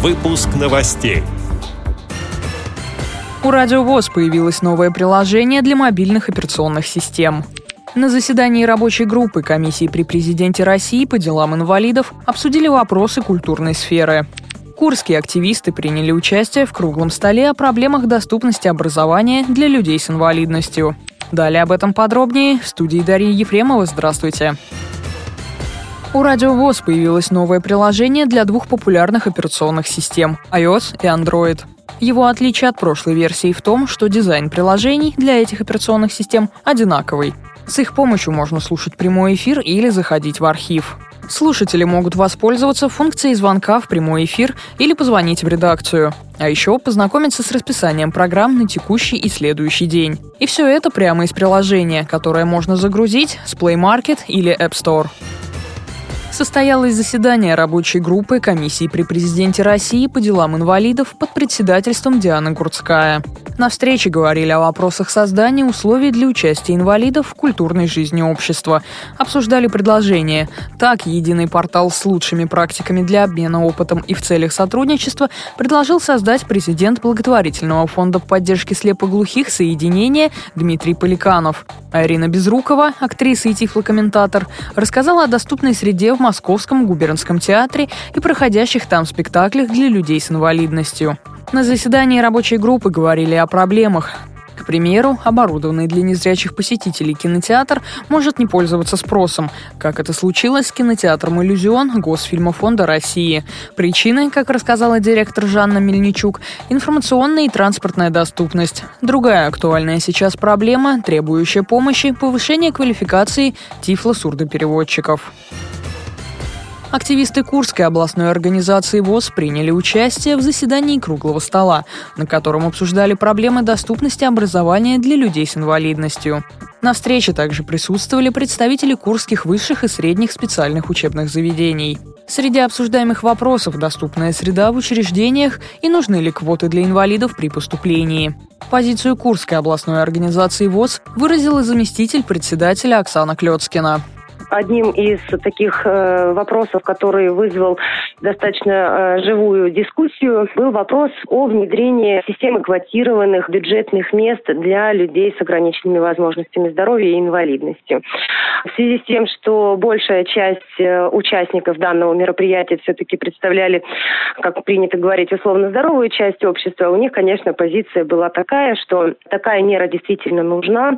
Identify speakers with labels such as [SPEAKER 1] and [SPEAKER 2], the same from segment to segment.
[SPEAKER 1] Выпуск новостей.
[SPEAKER 2] У Радио ВОЗ появилось новое приложение для мобильных операционных систем. На заседании рабочей группы комиссии при президенте России по делам инвалидов обсудили вопросы культурной сферы. Курские активисты приняли участие в круглом столе о проблемах доступности образования для людей с инвалидностью. Далее об этом подробнее в студии Дарьи Ефремова. Здравствуйте. У Радио ВОЗ появилось новое приложение для двух популярных операционных систем – iOS и Android. Его отличие от прошлой версии в том, что дизайн приложений для этих операционных систем одинаковый. С их помощью можно слушать прямой эфир или заходить в архив. Слушатели могут воспользоваться функцией звонка в прямой эфир или позвонить в редакцию. А еще познакомиться с расписанием программ на текущий и следующий день. И все это прямо из приложения, которое можно загрузить с Play Market или App Store состоялось заседание рабочей группы комиссии при президенте России по делам инвалидов под председательством Дианы Гурцкая. На встрече говорили о вопросах создания условий для участия инвалидов в культурной жизни общества. Обсуждали предложения. Так, единый портал с лучшими практиками для обмена опытом и в целях сотрудничества предложил создать президент благотворительного фонда поддержки слепоглухих «Соединение» Дмитрий Поликанов. А Ирина Безрукова, актриса и тифлокомментатор, рассказала о доступной среде в Московском губернском театре и проходящих там спектаклях для людей с инвалидностью. На заседании рабочей группы говорили о проблемах. К примеру, оборудованный для незрячих посетителей кинотеатр может не пользоваться спросом, как это случилось с кинотеатром «Иллюзион» Госфильмофонда России. Причины, как рассказала директор Жанна Мельничук, информационная и транспортная доступность. Другая актуальная сейчас проблема, требующая помощи, повышение квалификации тифло-сурдопереводчиков. Активисты Курской областной организации ВОЗ приняли участие в заседании круглого стола, на котором обсуждали проблемы доступности образования для людей с инвалидностью. На встрече также присутствовали представители курских высших и средних специальных учебных заведений. Среди обсуждаемых вопросов – доступная среда в учреждениях и нужны ли квоты для инвалидов при поступлении. Позицию Курской областной организации ВОЗ выразила заместитель председателя Оксана Клецкина.
[SPEAKER 3] Одним из таких э, вопросов, который вызвал достаточно э, живую дискуссию, был вопрос о внедрении системы квотированных бюджетных мест для людей с ограниченными возможностями здоровья и инвалидностью. В связи с тем, что большая часть э, участников данного мероприятия все-таки представляли, как принято говорить, условно здоровую часть общества, у них, конечно, позиция была такая, что такая мера действительно нужна,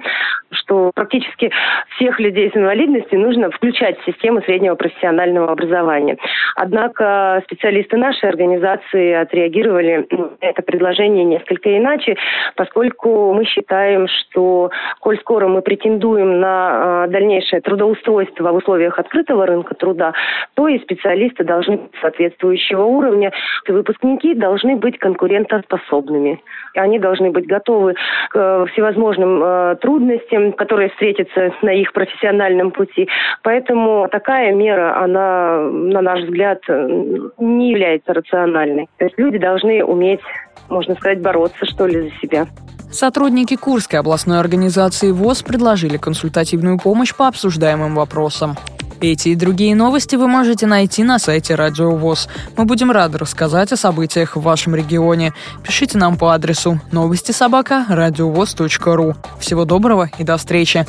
[SPEAKER 3] что практически всех людей с инвалидностью нужно нужно включать в систему среднего профессионального образования. Однако специалисты нашей организации отреагировали на это предложение несколько иначе, поскольку мы считаем, что коль скоро мы претендуем на а, дальнейшее трудоустройство в условиях открытого рынка труда, то и специалисты должны быть соответствующего уровня, и выпускники должны быть конкурентоспособными. Они должны быть готовы к э, всевозможным э, трудностям, которые встретятся на их профессиональном пути, Поэтому такая мера, она, на наш взгляд, не является рациональной. То есть люди должны уметь, можно сказать, бороться, что ли, за себя.
[SPEAKER 2] Сотрудники Курской областной организации ВОЗ предложили консультативную помощь по обсуждаемым вопросам. Эти и другие новости вы можете найти на сайте Радио ВОЗ. Мы будем рады рассказать о событиях в вашем регионе. Пишите нам по адресу новости собака ру. Всего доброго и до встречи!